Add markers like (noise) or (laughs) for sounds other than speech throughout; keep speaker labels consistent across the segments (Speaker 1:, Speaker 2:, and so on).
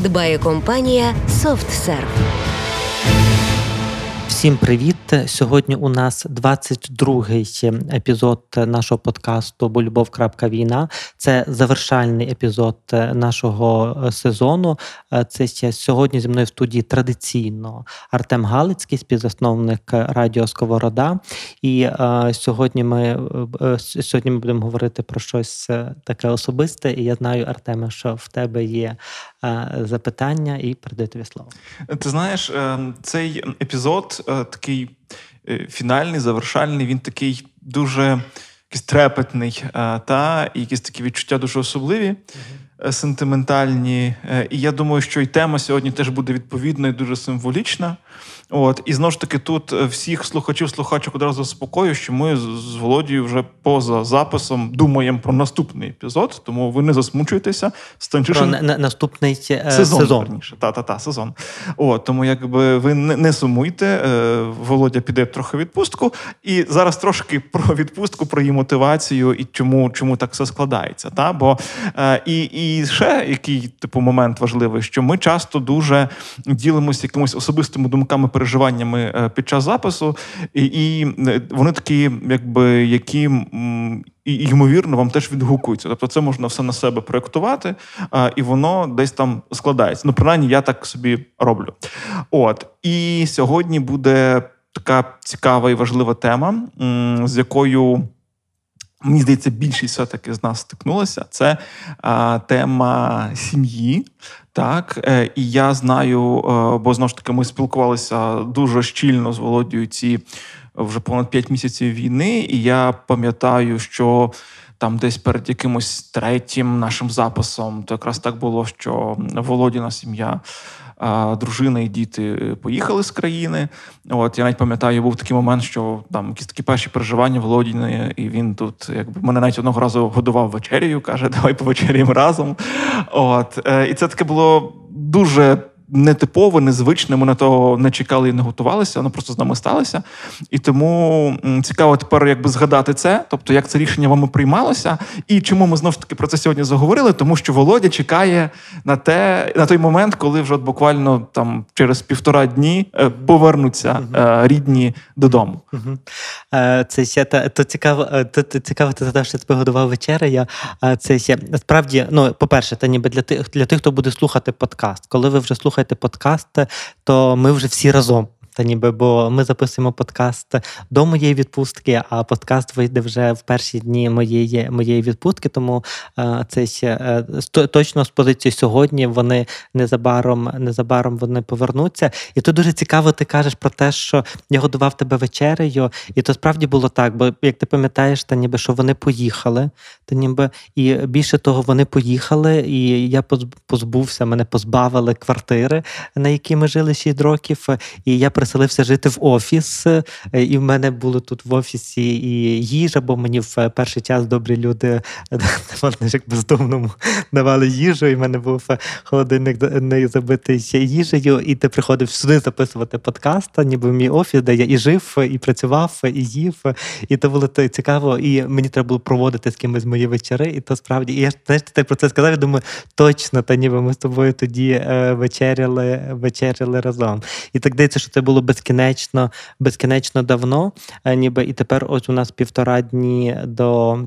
Speaker 1: дбає компанія SoftServe.
Speaker 2: Всім привіт! Сьогодні у нас 22-й епізод нашого подкасту «Бо любов. Війна. Це завершальний епізод нашого сезону. Це ще сьогодні зі мною в студії традиційно Артем Галицький, співзасновник Радіо Сковорода. І е, сьогодні ми е, сьогодні ми будемо говорити про щось таке особисте. І я знаю, Артеме, що в тебе є е, запитання, і передаю тобі слово.
Speaker 3: Ти знаєш, цей епізод такий е, фінальний, завершальний, він такий дуже якийсь трепетний, та і якісь такі відчуття дуже особливі. Е, сентиментальні, е, і я думаю, що і тема сьогодні теж буде відповідна і дуже символічна. От і знову ж таки, тут е, всіх слухачів, слухачок одразу заспокою, що ми з Володією вже поза записом думаємо про наступний епізод, тому ви не засмучуєтеся.
Speaker 2: Станчишин... Про на, наступний
Speaker 3: сезон. сезон. Та-та-та, сезон. От, тому якби ви не, не сумуйте, Володя піде трохи відпустку. І зараз трошки про відпустку, про її мотивацію і чому чому так все складається. Та? Бо і, і ще який типу момент важливий, що ми часто дуже ділимося якимись особистими думками переживаннями е, під час запису, і і е, вони такі, якби які і ймовірно вам теж відгукуються. Тобто, це можна все на себе проєктувати, і воно десь там складається. Ну, принаймні, я так собі роблю. От і сьогодні буде така цікава і важлива тема, з якою. Мені здається, більшість все-таки з нас стикнулася. Це а, тема сім'ї. Так, е, і я знаю, е, бо знову ж таки ми спілкувалися дуже щільно з Володією ці вже понад 5 місяців війни, і я пам'ятаю, що там десь перед якимось третім нашим записом, то якраз так було, що Володіна сім'я дружина і діти поїхали з країни. От я навіть пам'ятаю, був такий момент, що там якісь такі перші переживання Володіни, і він тут, якби мене навіть одного разу годував вечерю, каже, (laughs) давай повечеряємо разом. От е, і це таке було дуже нетипове, незвичне. Ми на того не чекали і не готувалися, воно просто з нами сталося. І тому цікаво тепер, якби згадати це, тобто як це рішення вами приймалося, і чому ми знову ж таки про це сьогодні заговорили, тому що Володя чекає на те, на той момент, коли вже от буквально там через півтора дні е, повернуться uh рідні додому.
Speaker 2: Uh-huh. Це ще то цікаво, то, цікаво, ти задав, що тебе годував вечерею. Це ще насправді, ну, по-перше, це ніби для тих, для тих, хто буде слухати подкаст. Коли ви вже слухаєте слухаєте подкаст, то ми вже всі разом. Та ніби, бо ми записуємо подкаст до моєї відпустки, а подкаст вийде вже в перші дні моєї моєї відпустки. Тому е, це ще е, точно з позиції сьогодні. Вони незабаром незабаром вони повернуться. І тут дуже цікаво, ти кажеш про те, що я годував тебе вечерею, і то справді було так. Бо як ти пам'ятаєш, та ніби що вони поїхали, та ніби і більше того, вони поїхали, і я позбувся, мене позбавили квартири, на якій ми жили 6 років. І я переселився жити в офіс, е, і в мене було тут в офісі і їжа, бо мені в перший час добрі люди (laughs) як бездомному давали їжу, і в мене був холодильник не забитий їжею, і ти приходив сюди записувати подкаст, ніби в мій офіс, де я і жив, і працював, і їв. І це було цікаво. І мені треба було проводити з кимось мої вечори, і то справді. І я знаєш, ти про це сказав. Я думаю, точно, та ніби ми з тобою тоді е, вечеряли, вечеряли разом. І так здається, що це було було безкінечно, безкінечно давно, е, ніби і тепер ось у нас півтора дні до.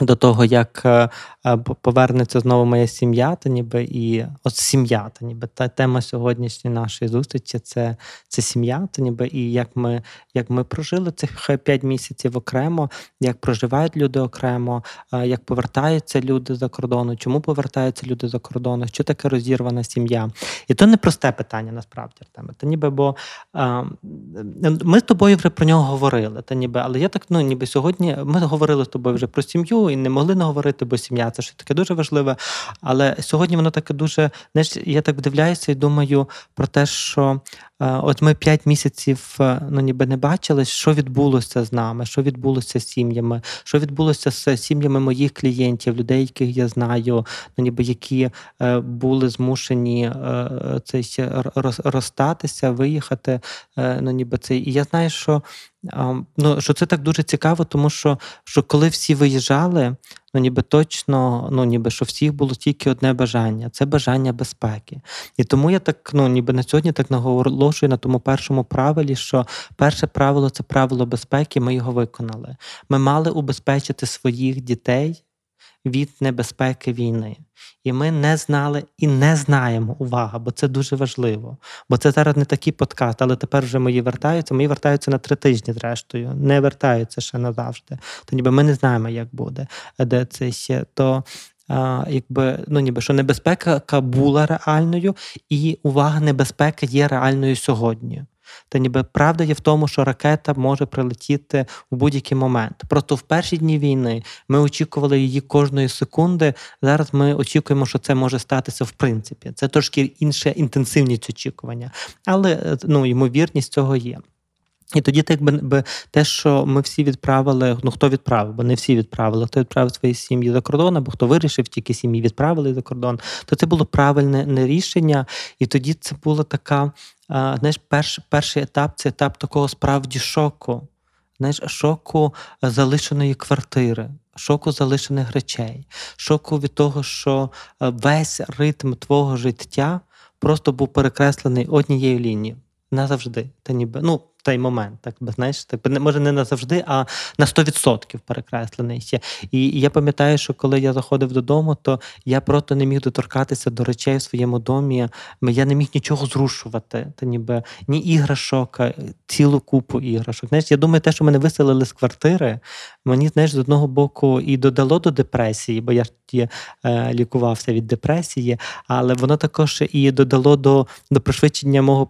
Speaker 2: До того, як е, е, повернеться знову моя сім'я, та ніби і от сім'я, та ніби та тема сьогоднішньої нашої зустрічі це це сім'я, та ніби і як ми як ми прожили цих п'ять місяців окремо, як проживають люди окремо, як повертаються люди за кордону, чому повертаються люди за кордону, що таке розірвана сім'я? І то не просте питання насправді Артеме. Та ніби, бо ми з тобою вже про нього говорили, та ніби, але я так ну ніби сьогодні ми говорили з тобою вже про сім'ю і не могли не говорити, бо сім'я це щось таке дуже важливе. Але сьогодні воно таке дуже. Знаєш, я так вдивляюся і думаю про те, що е, от ми п'ять місяців е, ну ніби не бачили, що відбулося з нами, що відбулося з сім'ями, що відбулося з сім'ями моїх клієнтів, людей, яких я знаю, ну ніби які е, були змушені цей розстатися, виїхати. Ну ніби це. І я знаю, що. Ну, що це так дуже цікаво, тому що, що коли всі виїжджали, ну ніби точно, ну ніби що всіх було тільки одне бажання це бажання безпеки. І тому я так, ну ніби на сьогодні так наголошую на тому першому правилі, що перше правило це правило безпеки. Ми його виконали. Ми мали убезпечити своїх дітей від небезпеки війни. І ми не знали і не знаємо увага, бо це дуже важливо. Бо це зараз не такий подкаст, але тепер вже мої вертаються. Мої вертаються на три тижні, зрештою, не вертаються ще назавжди. То ніби ми не знаємо, як буде, де це ще. То а, якби ну ніби що небезпека була реальною, і увага, небезпека є реальною сьогодні. Та ніби правда є в тому, що ракета може прилетіти в будь-який момент. Просто в перші дні війни ми очікували її кожної секунди. Зараз ми очікуємо, що це може статися в принципі. Це трошки інша інтенсивність очікування, але ну ймовірність цього є. І тоді, так би, те, що ми всі відправили, ну хто відправив, бо не всі відправили, хто відправив свої сім'ї за кордон, або хто вирішив, тільки сім'ї відправили за кордон, то це було правильне рішення. І тоді це була така, знаєш, перш, перший етап це етап такого справді шоку. Знаєш, шоку залишеної квартири, шоку залишених речей, шоку від того, що весь ритм твого життя просто був перекреслений однією лінією назавжди. Та ніби ну той момент, так би знаєш, так може не назавжди, а на 100% перекреслений ще. І, і я пам'ятаю, що коли я заходив додому, то я просто не міг доторкатися до речей в своєму домі. Я не міг нічого зрушувати, та ніби ні іграшок, цілу купу іграшок. Знаєш, я думаю, те, що мене виселили з квартири, мені знаєш, з одного боку і додало до депресії, бо я ж тоді е, лікувався від депресії, але воно також і додало до, до пришвидшення мого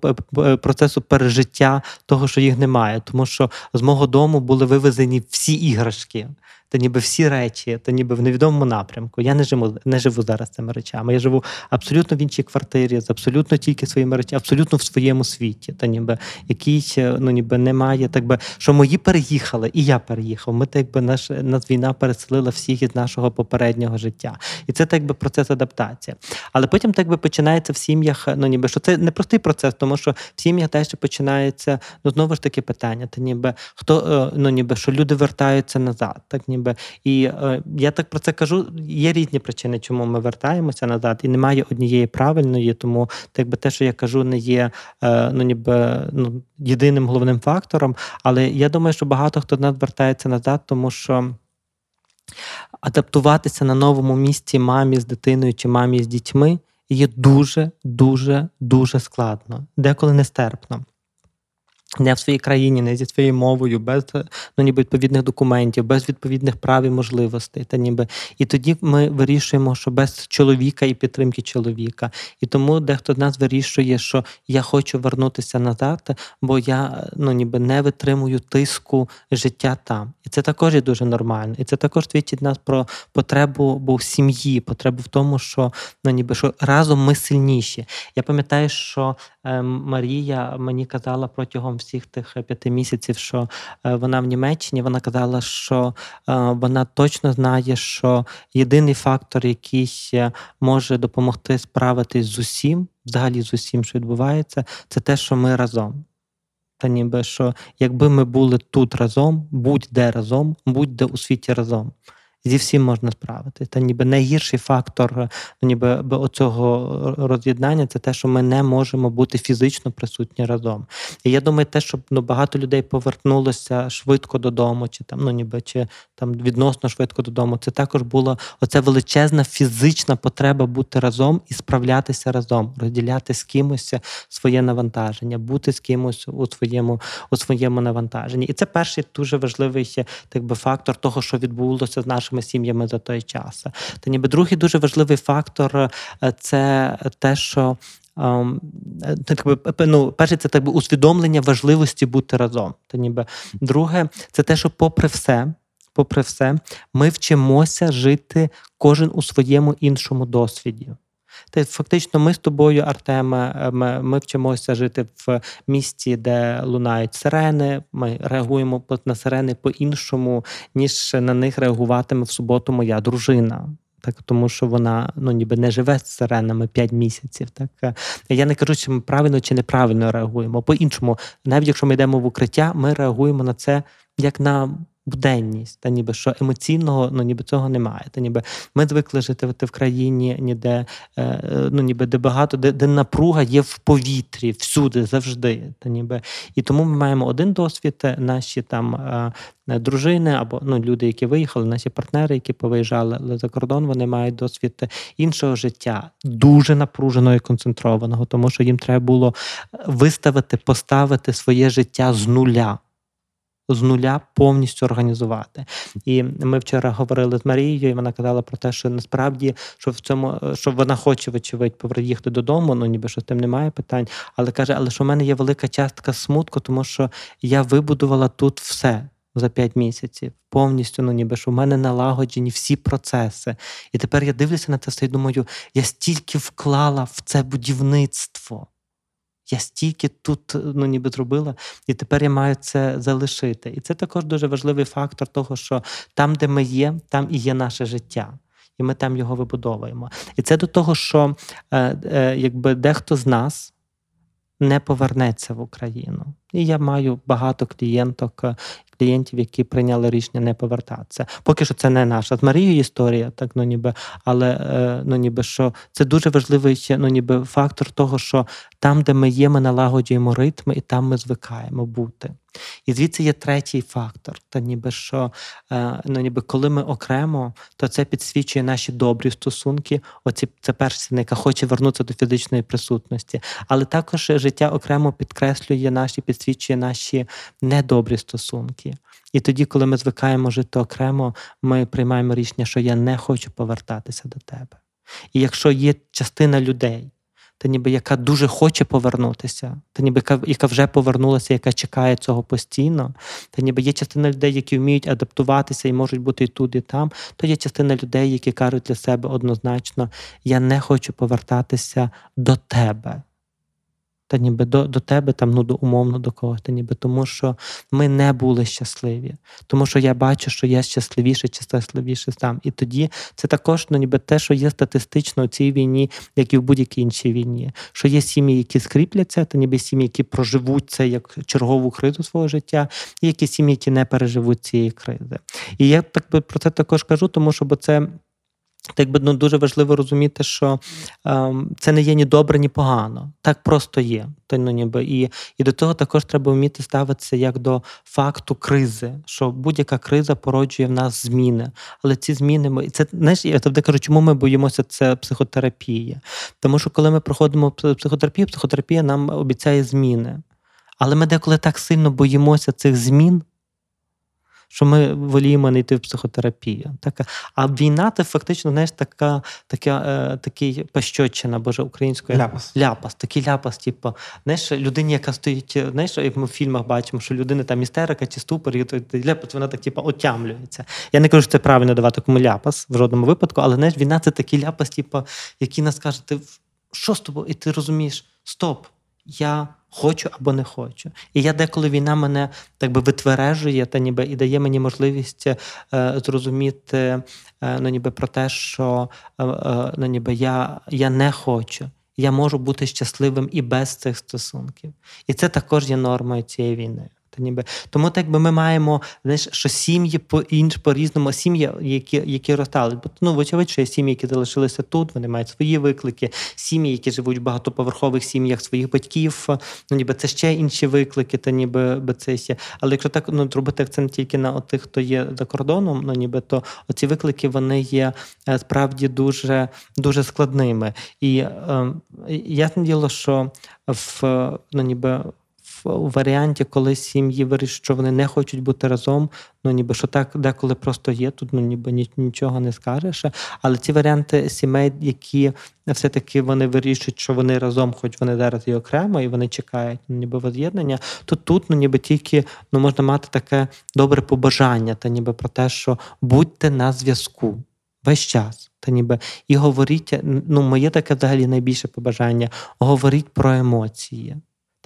Speaker 2: процесу пережиття того, що їх немає, тому що з мого дому були вивезені всі іграшки та ніби всі речі, та ніби в невідомому напрямку. Я не живу не живу зараз цими речами. Я живу абсолютно в іншій квартирі, з абсолютно тільки своїми речами, абсолютно в своєму світі. Та ніби який ну ніби немає, так би що мої переїхали, і я переїхав. Ми так би наш нас війна переселила всіх із нашого попереднього життя. І це так би процес адаптації. Але потім так би починається в сім'ях. Ну ніби що це не простий процес, тому що в сім'ях теж починається ну знову ж таки питання. Та ніби хто е, ну ніби що люди вертаються назад, так ніби ніби. І е, я так про це кажу. Є різні причини, чому ми вертаємося назад, і немає однієї правильної, тому так би те, що я кажу, не є е, ну ніби ну, єдиним головним фактором. Але я думаю, що багато хто нас вертається назад, тому що. Адаптуватися на новому місці мамі з дитиною чи мамі з дітьми є дуже, дуже, дуже складно, деколи нестерпно не в своїй країні, не зі своєю мовою, без ну, ніби відповідних документів, без відповідних прав і можливостей. Та ніби і тоді ми вирішуємо, що без чоловіка і підтримки чоловіка. І тому дехто з нас вирішує, що я хочу вернутися назад, бо я ну ніби не витримую тиску життя там. І це також є дуже нормально. І це також свідчить нас про потребу бо в сім'ї, потребу в тому, що ну ніби що разом ми сильніші. Я пам'ятаю, що е, Марія мені казала протягом всіх тих е, п'яти місяців, що е, вона в Німеччині, вона казала, що е, вона точно знає, що єдиний фактор, який може допомогти справитись з усім, взагалі з усім, що відбувається, це те, що ми разом. Та ніби що якби ми були тут разом, будь-де разом, будь-де у світі разом зі всім можна справити. Та ніби найгірший фактор ну, ніби оцього роз'єднання це те, що ми не можемо бути фізично присутні разом. І я думаю, те, щоб ну, багато людей повернулося швидко додому, чи там, ну ніби чи там відносно швидко додому, це також була оця величезна фізична потреба бути разом і справлятися разом, розділяти з кимось своє навантаження, бути з кимось у своєму у своєму навантаженні. І це перший дуже важливий так би, фактор того, що відбулося з нашими сім'ями за той час. Та ніби другий дуже важливий фактор е, це те, що. Um, так би, ну, перше, це так би усвідомлення важливості бути разом. Та ніби друге, це те, що, попри все, попри все, ми вчимося жити кожен у своєму іншому досвіді. Та фактично, ми з тобою, Артеме, е, ми, ми вчимося жити в місті, де лунають сирени. Ми реагуємо на сирени по-іншому, ніж на них реагуватиме в суботу моя дружина. Так, тому що вона ну ніби не живе з сиренами 5 місяців. Так Е, я не кажу, чи ми правильно чи неправильно реагуємо. По-іншому, навіть якщо ми йдемо в укриття, ми реагуємо на це як на буденність, та ніби що емоційного, ну ніби цього немає. Та ніби ми звикли жити в- в країні, ніде е, е, ну ніби де багато, де, де напруга є в повітрі, всюди, завжди. Та ніби і тому ми маємо один досвід. е, Наші там дружини або ну люди, які виїхали, наші партнери, які повиїжджали за кордон, вони мають досвід іншого життя, дуже напруженого і концентрованого, тому що їм треба було виставити, поставити своє життя з нуля. З нуля повністю організувати. І ми вчора говорили з Марією, і вона казала про те, що насправді що в цьому, е, що вона хоче, вочевидь, приїхати додому, ну ніби що з тим немає питань. Але каже, але що в мене є велика частка смутку, тому що я вибудувала тут все за п'ять місяців. Повністю, ну ніби що в мене налагоджені всі процеси. І тепер я дивлюся на це все і думаю, я стільки вклала в це будівництво. Я стільки тут ну, ніби зробила, і тепер я маю це залишити. І це також дуже важливий фактор того, що там, де ми є, там і є наше життя. І ми там його вибудовуємо. І це до того, що е, е, якби дехто з нас не повернеться в Україну. І я маю багато клієнток, е, клієнтів, які прийняли рішення не повертатися. Поки що це не наша з Марією історія, так ну ніби, але е, ну ніби що це дуже важливий ну ніби фактор того, що там, де ми є, ми налагоджуємо ритми, і там ми звикаємо бути. І звідси є третій фактор. Та ніби що е, ну, ніби коли ми окремо, то це підсвічує наші добрі стосунки. Оці це перша, яка хоче вернутися до фізичної присутності. Але також життя окремо підкреслює наші, підсвічує наші недобрі стосунки. І тоді, коли ми звикаємо жити окремо, ми приймаємо рішення, що я не хочу повертатися до тебе. І якщо є частина людей, та ніби яка дуже хоче повернутися, та ніби яка, яка вже повернулася, яка чекає цього постійно, та ніби є частина людей, які вміють адаптуватися і можуть бути і тут, і там, то є частина людей, які кажуть для себе однозначно: я не хочу повертатися до тебе. Та ніби до, до тебе, там, ну, до умовно до когось, та ніби тому, що ми не були щасливі. Тому що я бачу, що я щасливіше чи щасливіше сам. І тоді це також ну, ніби те, що є статистично у цій війні, як і в будь-якій іншій війні. Що є сім'ї, які скріпляться, та ніби сім'ї, які проживуть це як чергову кризу свого життя, і які сім'ї, які не переживуть цієї кризи. І я так про це також кажу, тому що бо це. Так би ну, дуже важливо розуміти, що ем, це не є ні добре, ні погано. Так просто є. Та, ну, ніби, і, і до того також треба вміти ставитися як до факту кризи, що будь-яка криза породжує в нас зміни. Але ці зміни ми це знаєш, я завжди кажу, чому ми боїмося це психотерапії. Тому що коли ми проходимо психотерапію, психотерапія нам обіцяє зміни. Але ми деколи так сильно боїмося цих змін що ми воліємо не йти в психотерапію. Так, а війна це фактично знаєш, така, така, е, такий пащочина, боже, українською
Speaker 3: Ляпас.
Speaker 2: ляпас, такий ляпас, типу, знаєш, людині, яка стоїть, знаєш, як ми в фільмах бачимо, що людина там істерика чи ступор, і ляпас, вона так, типу, отямлюється. Я не кажу, що це правильно давати кому ляпас в жодному випадку, але знаєш, війна це такий ляпас, типу, який нас каже, ти що з тобою? І ти розумієш, стоп, я хочу або не хочу. І я деколи війна мене так би витвережує та ніби і дає мені можливість е, зрозуміти е, ну, ніби про те, що е, е, ну, ніби я, я не хочу. Я можу бути щасливим і без цих стосунків. І це також є нормою цієї війни. Та ніби тому, так би ми маємо знаєш, що сім'ї по інш по різному сім'ї, які які ростали. Бо ну вочевидь, що є сім'ї, які залишилися тут, вони мають свої виклики. Сім'ї, які живуть в багатоповерхових сім'ях своїх батьків. Ну ніби це ще інші виклики, та ніби це. Але якщо так ну зробити акцент тільки на тих, хто є за кордоном, ну ніби то оці виклики вони є е, справді дуже дуже складними. І е, ясне діло, що в ну ніби у варіанті, коли сім'ї вирішують, що вони не хочуть бути разом, ну ніби що так деколи просто є, тут ну ніби ні- нічого не скажеш. Але ці варіанти сімей, які все-таки вони вирішують, що вони разом, хоч вони зараз і окремо, і вони чекають ну, ніби воз'єднання, то тут ну ніби тільки ну можна мати таке добре побажання, та ніби про те, що будьте на зв'язку весь час. Та ніби і говоріть, ну моє таке взагалі найбільше побажання говоріть про емоції.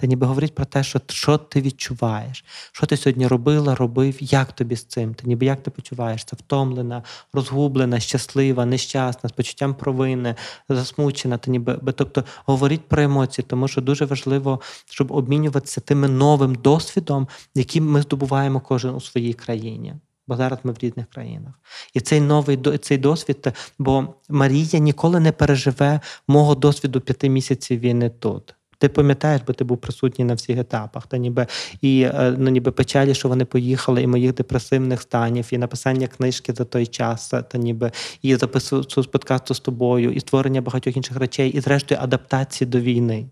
Speaker 2: Та ніби говоріть про те, що, що ти відчуваєш, що ти сьогодні робила, робив, як тобі з цим? Та ніби як ти почуваєшся, втомлена, розгублена, щаслива, нещасна, з почуттям провини, засмучена. Та ніби, тобто говоріть про емоції, тому що дуже важливо, щоб обмінюватися тими новим досвідом, який ми здобуваємо кожен у своїй країні. Бо зараз ми в різних країнах. І цей новий цей досвід, бо Марія ніколи не переживе мого досвіду п'яти місяців війни тут. Ти пам'ятаєш, бо ти був присутній на всіх етапах, та ніби і е, ну, ніби печалі, що вони поїхали, і моїх депресивних станів, і написання книжки за той час, та ніби і запису подкасту з тобою, і створення багатьох інших речей, і зрештою адаптації до війни.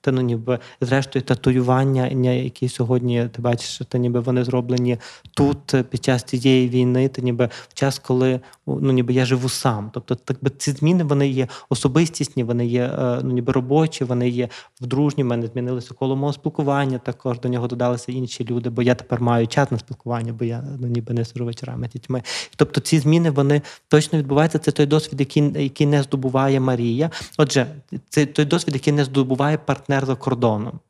Speaker 2: Та ну ніби зрештою татуювання, які сьогодні ти бачиш, та ніби вони зроблені тут е, під час цієї війни, та ніби в час, коли ну ніби я живу сам. Тобто, так би ці зміни вони є особистісні, вони є е, ну ніби робочі, вони є в дружні. В мене змінилося коло мого спілкування. Також до нього додалися інші люди, бо я тепер маю час на спілкування, бо я ну ніби не сижу вечорами дітьми. Тобто ці зміни вони точно відбуваються. Це той досвід, який, який не здобуває Марія. Отже, це той досвід, який не здобуває партнер за кордоном.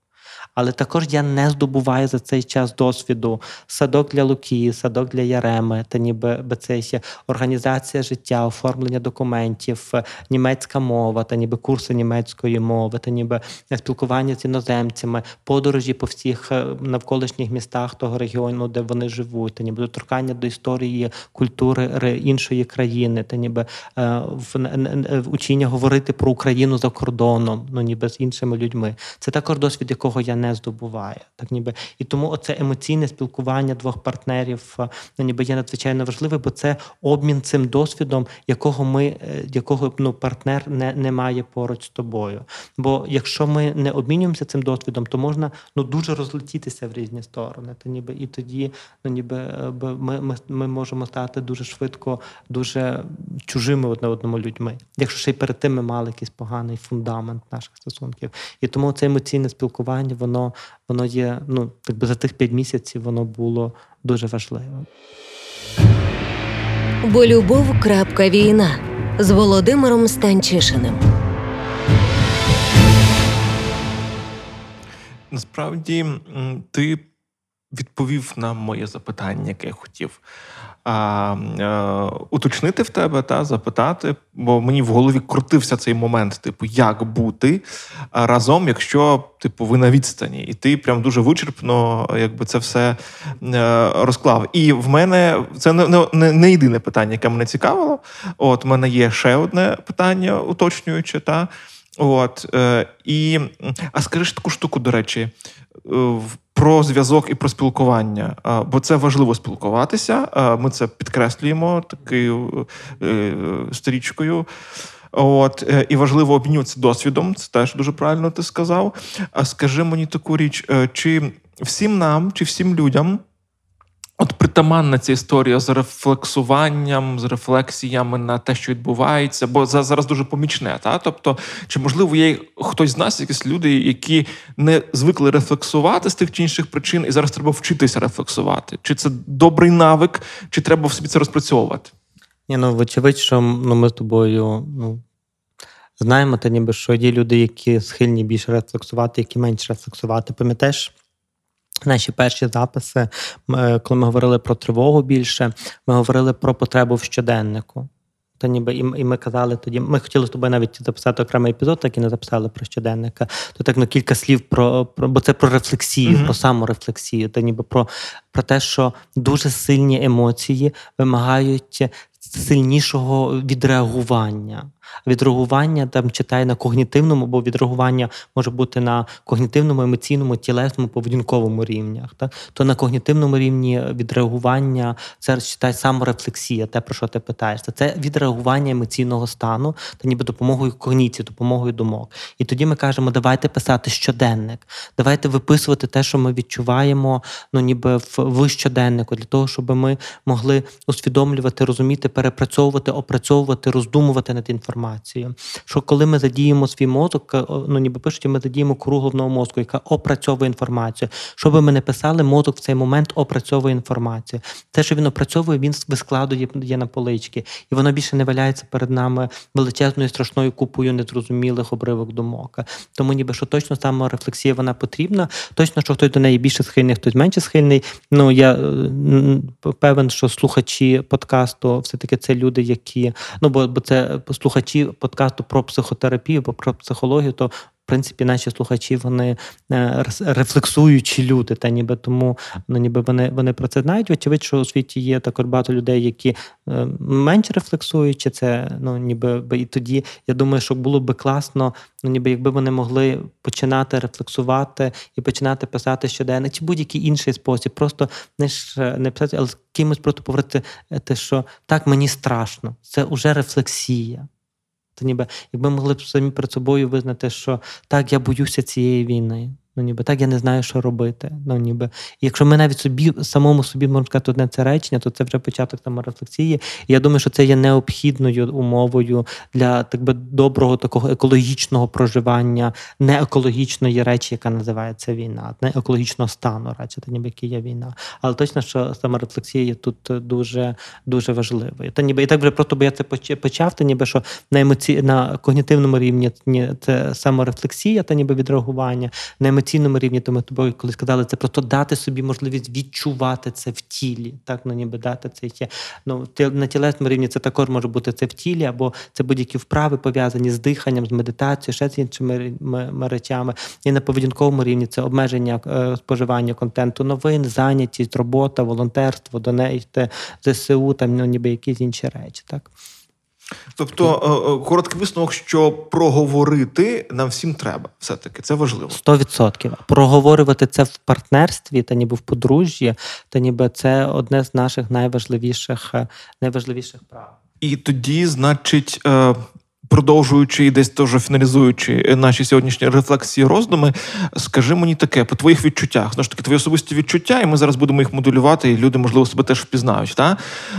Speaker 2: Але також я не здобуваю за цей час досвіду садок для Луки, садок для Яреми, та ніби би це є організація життя, оформлення документів, е, німецька мова, та ніби курси німецької мови, та ніби спілкування з іноземцями, подорожі по всіх е, навколишніх містах того регіону, де вони живуть, та ніби доторкання до історії, культури іншої країни, та ніби е, в учіння говорити про Україну за кордоном, ну ніби з іншими людьми. Це також досвід, якого я не здобуваю. Так ніби і тому оце емоційне спілкування двох партнерів е, ну, ніби є надзвичайно важливе, бо це обмін цим досвідом, якого ми, е, якого ну партнер не, не має поруч з тобою. Бо якщо ми не обмінюємося цим досвідом, то можна ну дуже розлетітися в різні сторони. Та ніби і тоді, ну ніби е, ми, ми, ми можемо стати дуже швидко, дуже чужими одне одному людьми. Якщо ще й перед тим ми мали якийсь поганий фундамент наших стосунків. І тому це емоційне спілкування, воно, воно є, ну, якби за тих п'ять місяців воно було дуже важливим.
Speaker 1: Бо любов. крапка Війна з Володимиром Станчишиним.
Speaker 3: Насправді ти відповів на моє запитання, яке я хотів а, е, уточнити в тебе та запитати, бо мені в голові крутився цей момент, типу, як бути разом, якщо типу ви на відстані, і ти прям дуже вичерпно, якби це все е, розклав. І в мене це не, не, не єдине питання, яке мене цікавило. От в мене є ще одне питання, уточнююче, та. От, е, і, а скажи таку штуку, до речі, е, про зв'язок і про спілкування. Бо це важливо спілкуватися. Ми це підкреслюємо такою е, стрічкою. От, е, і важливо обмінюватися досвідом, це теж дуже правильно ти сказав. А скажи мені таку річ: е, чи всім нам, чи всім людям От притаманна ця історія з рефлексуванням, з рефлексіями на те, що відбувається, бо за- зараз дуже помічне. Та? Тобто, чи можливо є хтось з нас, якісь люди, які не звикли рефлексувати з тих чи інших причин, і зараз треба вчитися рефлексувати? Чи це добрий навик, чи треба в собі це розпрацьовувати?
Speaker 2: Ні, ну вочевидь, що ну, ми з тобою ну, знаємо, та ніби що є люди, які схильні більше рефлексувати, які менше рефлексувати. Пам'ятаєш? Наші перші записи, ми- коли ми говорили про тривогу більше, ми говорили про потребу в щоденнику. Та ніби і, і ми казали тоді, ми хотіли з тобою навіть записати окремий епізод, так і не записали про щоденника. То так ну кілька слів про, про бо це про рефлексію,
Speaker 3: Мгм.
Speaker 2: про саморефлексію, та ніби про, про те, що дуже сильні емоції вимагають сильнішого відреагування. Відреагування там читає на когнітивному, бо відреагування може бути на когнітивному, емоційному, тілесному, поведінковому рівнях. Так? То на когнітивному рівні відреагування це читає саморефлексія, те, про що ти питаєшся. Це відреагування емоційного стану та ніби допомогою когніції, допомогою думок. І тоді ми кажемо, давайте писати щоденник, давайте виписувати те, що ми відчуваємо, ну ніби в, в щоденнику, для того, щоб ми могли усвідомлювати, розуміти, перепрацьовувати, опрацьовувати, роздумувати над інформацією. Що коли ми задіємо свій мозок, е, ну ніби пишуть, ми задіємо кору головного мозку, яка опрацьовує інформацію. Що би ми не писали, мозок в цей момент опрацьовує інформацію. Те, що він опрацьовує, він вискладує є на полички, і воно більше не валяється перед нами величезною страшною купою незрозумілих обривок думок. Тому ніби що точно саморефлексія вона потрібна. Точно, що хтось до неї більше схильний, хтось менше схильний. Ну я е, певен, що слухачі подкасту все-таки це люди, які ну бо, бо це слухачі подкасту про психотерапію, про психологію, то. В принципі, наші слухачі вони е, рефлексуючі люди, та ніби тому ну, ніби вони, вони про це знають. Очевидь, що у світі є також багато людей, які е, менш рефлексуючі. Це ну ніби би- і тоді я думаю, що було би класно, ну ніби якби вони могли починати рефлексувати і починати писати щоденник, чи будь-який інший спосіб, просто не ж не писати, але з кимось просто поговорити, е, те, що так мені страшно, це вже рефлексія. То ніби якби могли б самі перед собою визнати, що так, я боюся цієї війни. Ну, ніби так я не знаю, що робити. Ну, ніби. Якщо ми навіть собі самому собі можемо сказати одне це речення, то це вже початок саморефлексії. І я думаю, що це є необхідною умовою для так би доброго такого екологічного проживання, не екологічної речі, яка називається війна, не екологічного стану, радше, та ніби який є війна. Але точно, що саморефлексія є тут дуже дуже важливою. Та ніби і так вже просто бо я це почав, та ніби що на емоці... на когнітивному рівні це саморефлексія, та ніби відреагування, на емоційному рівні, то ми тобою коли сказали, це просто дати собі можливість відчувати це в тілі. Так, ну ніби дати це є. Ну, на тілесному рівні це також може бути це в тілі, або це будь-які вправи пов'язані з диханням, з медитацією, ще з іншими речами. І на поведінковому рівні це обмеження е, споживання контенту новин, зайнятість, робота, волонтерство, донейте, ЗСУ, там ну, ніби якісь інші речі. Так.
Speaker 3: Тобто, е, е, короткий висновок, що проговорити нам всім треба. Все-таки це важливо.
Speaker 2: 100%. Проговорювати це в партнерстві та ніби в подружжі, та ніби це одне з наших найважливіших, е, найважливіших прав.
Speaker 3: І тоді, значить, продовжуючи і десь теж фіналізуючи наші сьогоднішні рефлексії, роздуми, скажи мені таке по твоїх відчуттях. Знову ж таки, твої особисті відчуття, і ми зараз будемо їх модулювати, і люди, можливо, себе теж впізнають. Та?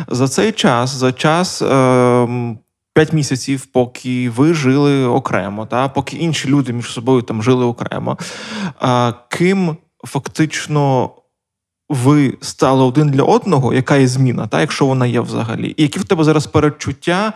Speaker 3: За цей час, за час. Е, П'ять місяців, поки ви жили окремо, та поки інші люди між собою там жили окремо. А, ким фактично ви стали один для одного, яка є зміна, та, якщо вона є взагалі, і які в тебе зараз передчуття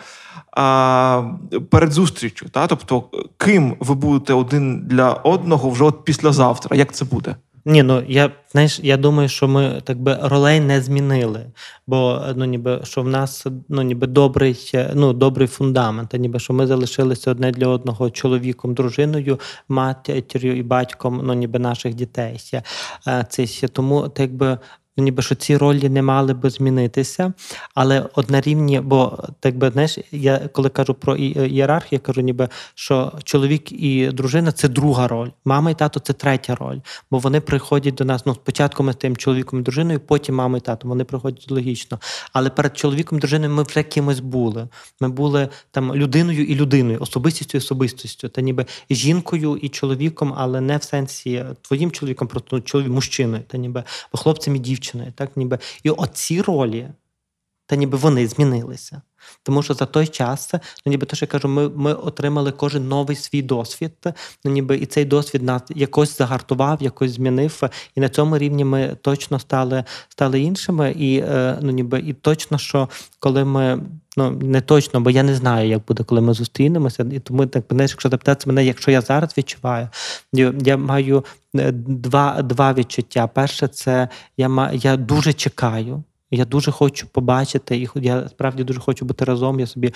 Speaker 3: а, перед зустрічю? Та? Тобто, ким ви будете один для одного вже от післязавтра? Як це буде?
Speaker 2: Ні, ну я знаєш, я думаю, що ми так би ролей не змінили. Бо ну ніби що в нас ну ніби добрий, е, ну добрий фундамент, а ніби що ми залишилися одне для одного чоловіком, дружиною, матір'ю і батьком, ну ніби наших дітей. Е, Це ще тому, так якби. Ну, ніби що ці ролі не мали би змінитися, але однорівні, бо так би знаєш, я коли кажу про е, ієрархію, я кажу, ніби що чоловік і дружина це друга роль, мама і тато це третя роль, бо вони приходять до нас. Ну, спочатку ми з тим чоловіком і дружиною, потім мама і тато. Вони приходять логічно. Але перед чоловіком і дружиною ми вже кимось були. Ми були там людиною і людиною, особистістю і особистістю, та ніби жінкою і чоловіком, але не в сенсі твоїм чоловіком, просто ну, чоловік мужчиною, та ніби бо хлопцем і дівчиною, так ніби і оці ролі, та ніби вони змінилися. Тому що за той час, ну ніби те, що я кажу, ми, ми отримали кожен новий свій досвід. Ну ніби і цей досвід нас якось загартував, якось змінив. І на цьому рівні ми точно стали, стали іншими. І е, ну ніби і точно, що коли ми. Ну, не точно, бо я не знаю, як буде, коли ми зустрінемося. І тому так знаєш, якщо запитати мене, якщо я зараз відчуваю, я, маю е, два, два відчуття. Перше, це я я дуже чекаю. Я дуже хочу побачити, і я справді дуже хочу бути разом. Я собі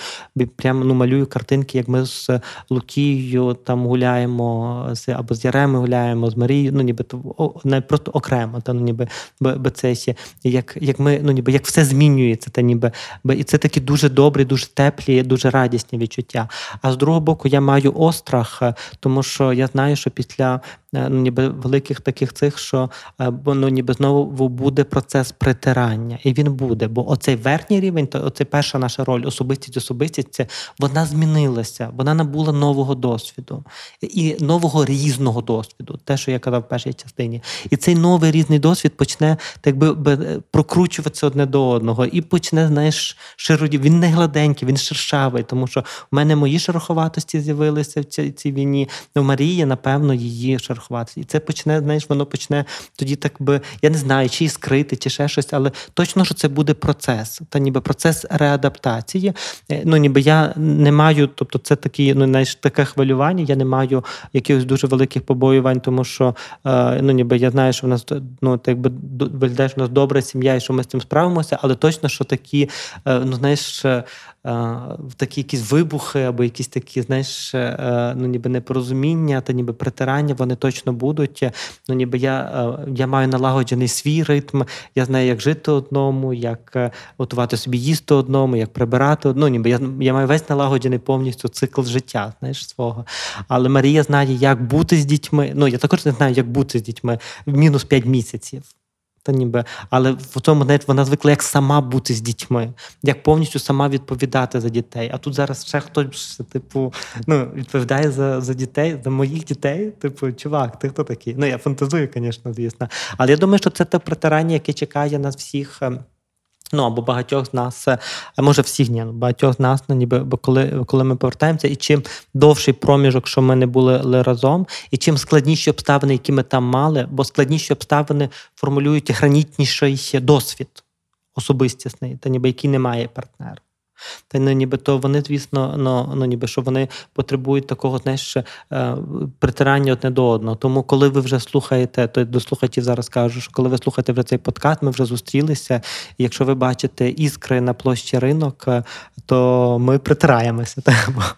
Speaker 2: прямо ну, малюю картинки, як ми з Лукією там гуляємо, з або з Яремою гуляємо, з Марією, ну ніби то не просто окремо, та ну ніби б ще як як ми ну ніби як все змінюється, та ніби і це такі дуже добрі, дуже теплі, дуже радісні відчуття. А з другого боку, я маю острах, тому що я знаю, що після ну, ніби великих таких цих, що е, ну, ніби знову буде процес притирання, і він буде. Бо оцей верхній рівень, то оцей перша наша роль, особистість, особистість, це вона змінилася, вона набула нового досвіду і нового різного досвіду, те, що я казав в першій частині. І цей новий різний досвід почне так би е, прокручуватися одне до одного, і почне, знаєш, широді. Він не гладенький, він шершавий, тому що в мене мої шероховатості з'явилися в цій, цій війні. У Марії, напевно, її шероховатості рахувати. І це почне, знаєш, воно почне тоді, так би, я не знаю, чи скрити, чи ще щось, але точно, що це буде процес, та ніби процес реадаптації. Е, ну, ніби я не маю, тобто це такі, ну, знаєш, таке хвилювання, я не маю якихось дуже великих побоювань, тому що е, ну, ніби я знаю, що в нас ну, так би виглядає, що в нас добра сім'я, і що ми з цим справимося, але точно, що такі, е, ну, знаєш, такі якісь вибухи або якісь такі, знаєш, е, ну ніби непорозуміння та ніби притирання, вони точно будуть. Ну, ніби я е, я маю налагоджений свій ритм, я знаю, як жити одному, як е, готувати собі їсти одному, як прибирати одному. Ніби я я маю весь налагоджений повністю цикл життя, знаєш, свого. Але Марія знає, як бути з дітьми. Ну, я також не знаю, як бути з дітьми в мінус 5 місяців. Та ніби, але в тому навіть вона звикла як сама бути з дітьми, як повністю сама відповідати за дітей. А тут зараз ще хтось, типу, ну, відповідає за за дітей, за моїх дітей. Типу, чувак, ти хто такий? Ну я фантазую, звісно, звісно. Але я думаю, що це те притирання, яке чекає нас всіх. Ну або багатьох з нас, а може всіх ні, ну, багатьох з нас, ну, ніби коли коли ми повертаємося, і чим довший проміжок, що ми не були разом, і чим складніші обставини, які ми там мали, бо складніші обставини формулюють гранітніший досвід особистісний, та ніби який немає партнера. Та ну, ніби то вони, звісно, ну, ну ніби що вони потребують такого, знаєш, е, притирання одне до одного. Тому, коли ви вже слухаєте, то до слухачів зараз кажу, що коли ви слухаєте вже цей подкаст, ми вже зустрілися. І якщо ви бачите іскри на площі ринок, е, то ми притираємося. Та,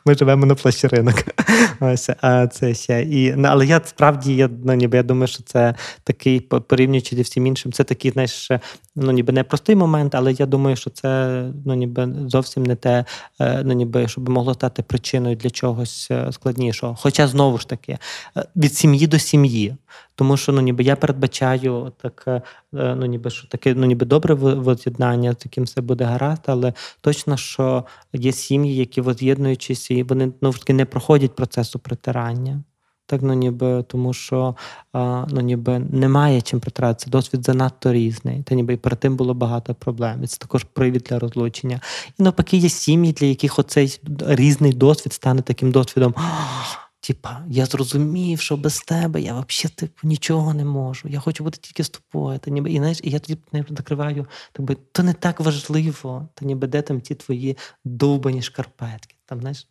Speaker 2: ми живемо на площі ринок. (laughs) Ось, а це ще. І, ну, Але я справді я ну, ніби я думаю, що це такий порівнюючи зі всім іншим, це такий, знаєш, ну ніби непростий момент, але я думаю, що це ну ніби зовсім не те, е, ну ніби щоб могло стати причиною для чогось е, складнішого. Хоча знову ж таки е, від сім'ї до сім'ї. Тому що ну ніби я передбачаю так, ну ніби що таке, ну ніби добре воз'єднання, таким все буде гаразд, але точно, що є сім'ї, які воз'єднуючись, і вони ну, не проходять процесу притирання. Так, ну ніби тому, що ну ніби немає чим притратитися. Досвід занадто різний. Та ніби і перед тим було багато проблем. І Це також привід для розлучення. І навпаки, є сім'ї, для яких оцей різний досвід стане таким досвідом. Типа, я зрозумів, що без тебе я взагалі типу, нічого не можу. Я хочу бути тільки з тобою. Та ніби і знаєш, і я тоді не накриваю, так би то не так важливо, та ніби де там ті твої довбані шкарпетки. Там знаєш,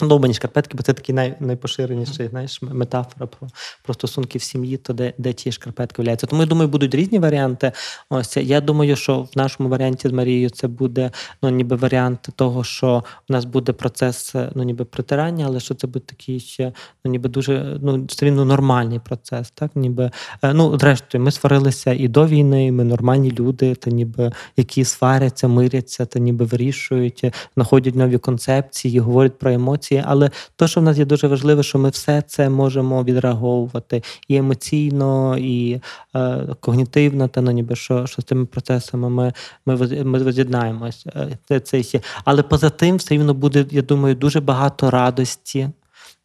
Speaker 2: Довбані шкарпетки, бо це такий най, найпоширеніший знаєш, метафора про про стосунки в сім'ї, то де де ті шкарпетки вляються. Тому я думаю, будуть різні варіанти. Ось я думаю, що в нашому варіанті з Марією це буде ну, ніби варіант того, що у нас буде процес ну, ніби притирання, але що це буде такий ще ну, ніби дуже ну, все нормальний процес. Так, ніби е, ну, зрештою, ми сварилися і до війни, ми нормальні люди, та ніби які сваряться, миряться, та ніби вирішують, знаходять нові концепції, говорять про емоції емоції, але то, що в нас є дуже важливе, що ми все це можемо відреагувати і емоційно, і е, когнітивно, та ну, ніби що що з цими процесами ми ми, ми воз'єднаємось. Е, це, це Але поза тим, все рівно буде, я думаю, дуже багато радості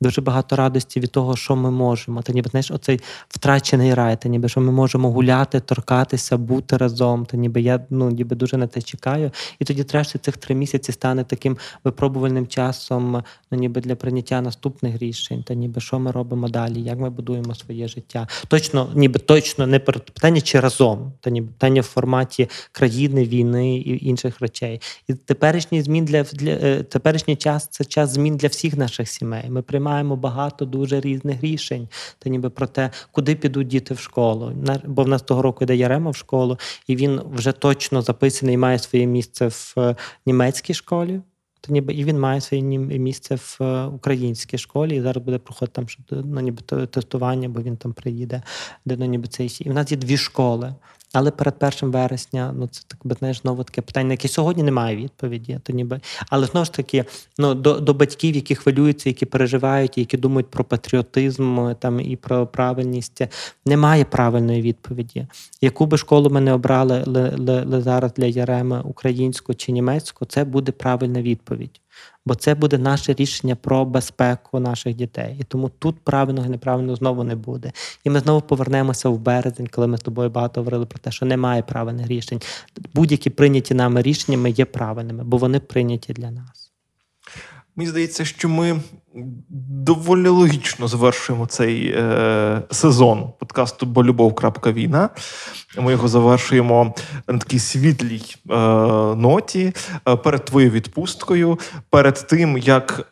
Speaker 2: дуже багато радості від того, що ми можемо. Та ніби знаєш, оцей втрачений рай, та ніби що ми можемо гуляти, торкатися, бути разом. Та ніби я ну ніби дуже на це чекаю. І тоді трешті цих три місяці стане таким випробувальним часом, ну ніби для прийняття наступних рішень, та ніби що ми робимо далі, як ми будуємо своє життя. Точно, ніби точно не питання чи разом, та ніби питання в форматі країни, війни і інших речей. І теперішній змін для для е, теперішній час це час змін для всіх наших сімей. Ми приймаємо багато дуже різних рішень. Та ніби про те, куди підуть діти в школу. Бо в нас того року йде Ярема в школу, і він вже точно записаний і має своє місце в е, німецькій школі. То ніби і він має своє місце в е, українській школі, і зараз буде проходити там ну, ніби тестування, бо він там приїде, де ну, ніби цей. І в нас є дві школи. Але перед 1 вересня, ну це так би знаєш, знову таке питання, на яке сьогодні немає відповіді. То ніби, але знову ж таки, ну до, до батьків, які хвилюються, які переживають, які думають про патріотизм там і про правильність, немає правильної відповіді. Яку би школу ми не обрали ли, ли, ли зараз для Яреми, українську чи німецьку, це буде правильна відповідь. Бо це буде наше рішення про безпеку наших дітей. І тому тут правильного і неправильного знову не буде. І ми знову повернемося в березень, коли ми з тобою багато говорили про те, що немає правильних рішень. Будь-які прийняті нами рішеннями є правильними, бо вони прийняті для нас.
Speaker 3: Мені здається, що ми доволі логічно завершуємо цей е, сезон подкасту Болюбов.війна. Ми його завершуємо на такій світлій е, ноті е, перед твоєю відпусткою, перед тим, як.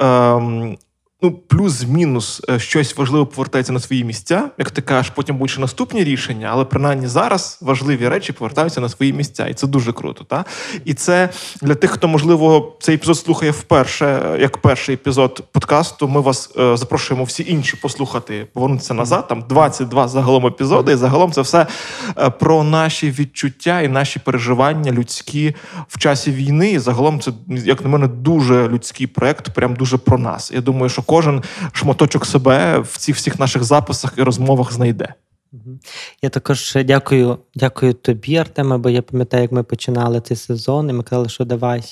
Speaker 3: Ну, плюс-мінус е, щось важливе повертається на свої місця. Як ти кажеш, потім будуть ще наступні рішення, але принаймні зараз важливі речі повертаються на свої місця, і це дуже круто. Та? І це для тих, хто можливо цей епізод слухає вперше, е, як перший епізод подкасту. Ми вас е, запрошуємо всі інші послухати, повернутися назад. Там 22 загалом епізоди. І загалом це все е, про наші відчуття і наші переживання людські в часі війни. І загалом це, як на мене, дуже людський проект, прям дуже про нас. Я думаю, що кожен шматочок себе в цих всіх наших записах і розмовах знайде.
Speaker 2: Я також дякую, дякую тобі, Артеме, бо я пам'ятаю, як ми починали цей сезон, і ми казали, що давай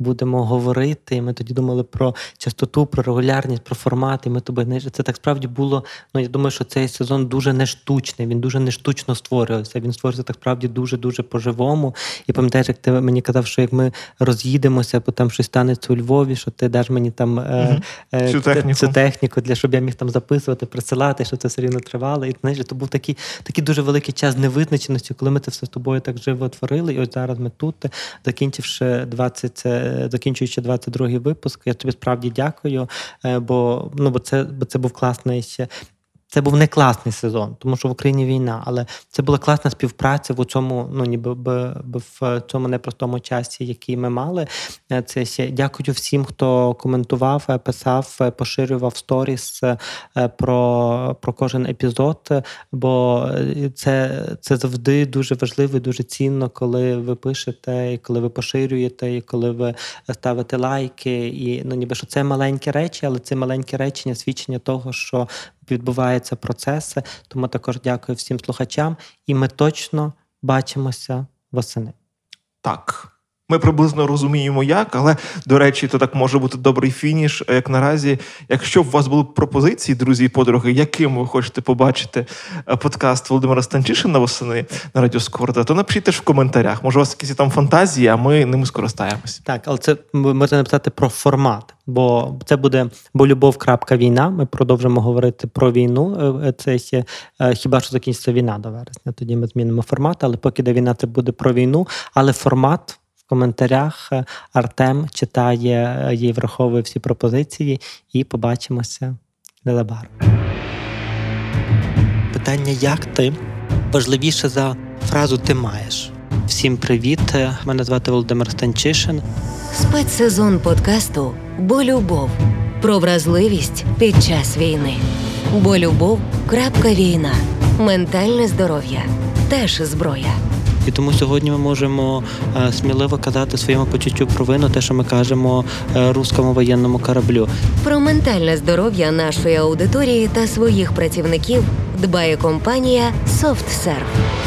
Speaker 2: будемо говорити. І ми тоді думали про частоту, про регулярність, про формат. І ми тобі знаєш, це так справді було. Ну я думаю, що цей сезон дуже не штучний. Він дуже не штучно створювався. Він створювався так справді дуже дуже по-живому. І пам'ятаєш, як ти мені казав, що як ми роз'їдемося, бо там щось станеться у Львові, що ти даш мені там е, е,
Speaker 3: Цю техніку.
Speaker 2: цю техніку, для щоб я міг там записувати, присилати, щоб це все рівно тривало. І знаєш, то був такий, такий дуже великий час невизначеності, коли ми це все з тобою так живо творили. І ось зараз ми тут, закінчивши 20, е, закінчуючи 22-й випуск. Я тобі справді дякую, е, бо ну бо це бо це був класний. Це був не класний сезон, тому що в Україні війна, але це була класна співпраця в цьому, ну ніби в цьому непростому часі, який ми мали. Е, Це ще дякую всім, хто коментував, е, писав, е, поширював сторіс про, про кожен епізод. Бо це, це завжди дуже важливо, і дуже цінно, коли ви пишете, і коли ви поширюєте, і коли ви ставите лайки. І ну ніби що це маленькі речі, але це маленькі речення, свідчення того, що відбуваються процеси. Тому також дякую всім слухачам, і ми точно бачимося восени.
Speaker 3: Так. Ми приблизно розуміємо, як, але до речі, то так може бути добрий фініш. Як наразі, якщо у вас були пропозиції, друзі і подруги, яким ви хочете побачити е, подкаст Володимира Станчишина восени на Радіо Скорда, то напишіть теж в коментарях. Може, у вас якісь там фантазії, а ми ними скористаємось.
Speaker 2: Так, але це можна написати про формат, бо це буде болюбов.війна. Ми продовжимо говорити про війну. Е, Це ще е, хіба що закінчиться війна до вересня. Тоді ми змінимо формат, але поки де війна, це буде про війну. Але формат коментарях е, Артем читає е, і враховує всі пропозиції, і побачимося незабаром. Питання як ти важливіше за фразу ти маєш. Всім привіт! Е, Мене звати Володимир Станчишин.
Speaker 1: Спецсезон подкасту Болюбов про вразливість під час війни. Болюбов.війна. Ментальне здоров'я теж зброя.
Speaker 2: І тому сьогодні ми можемо е, сміливо казати своєму почуттю провину, те, що ми кажемо е, руському воєнному кораблю.
Speaker 1: Про ментальне здоров'я нашої аудиторії та своїх працівників дбає компанія SoftServe.